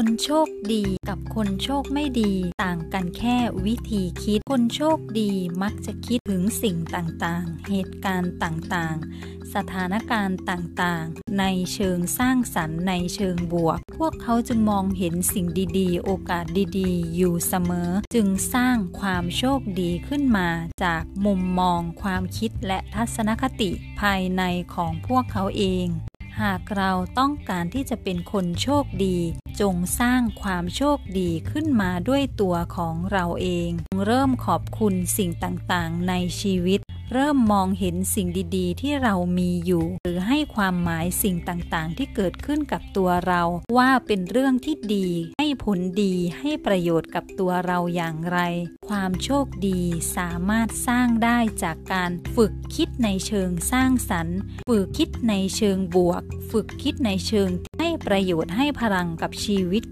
คนโชคดีกับคนโชคไม่ดี ต่างกันแค่วิธีคิด คนโชคดีมักจะคิดถึงสิ่งต่างๆ เหตุการณ์ต่างๆ สถานการณ์ต่างๆ ในเชิงสร้างสรรค์ในเชิงบวก พวกเขาจึงมองเห็นสิ่งดีๆ โอกาสดีๆ อยู่เสมอ จึงสร้างความโชคดีขึ้นมาจากมุมมองความคิดและทัศนคติภายในของพวกเขาเอง หากเราต้องการที่จะเป็นคนโชคดี จงสร้างความโชคดีขึ้นมาด้วยตัวของเราเอง เริ่มขอบคุณสิ่งต่างๆ ในชีวิต เริ่มมองเห็นสิ่งดีๆ ที่เรามีอยู่ หรือให้ความหมายสิ่งต่างๆ ที่เกิดขึ้นกับตัวเรา ว่าเป็นเรื่องที่ดี ให้ผลดีให้ประโยชน์กับตัวเราอย่างไร ความโชคดีสามารถสร้างได้จากการฝึกคิดในเชิงสร้างสรรค์ ฝึกคิดในเชิงบวก ฝึกคิดในเชิงให้ประโยชน์ให้พลังกับชีวิต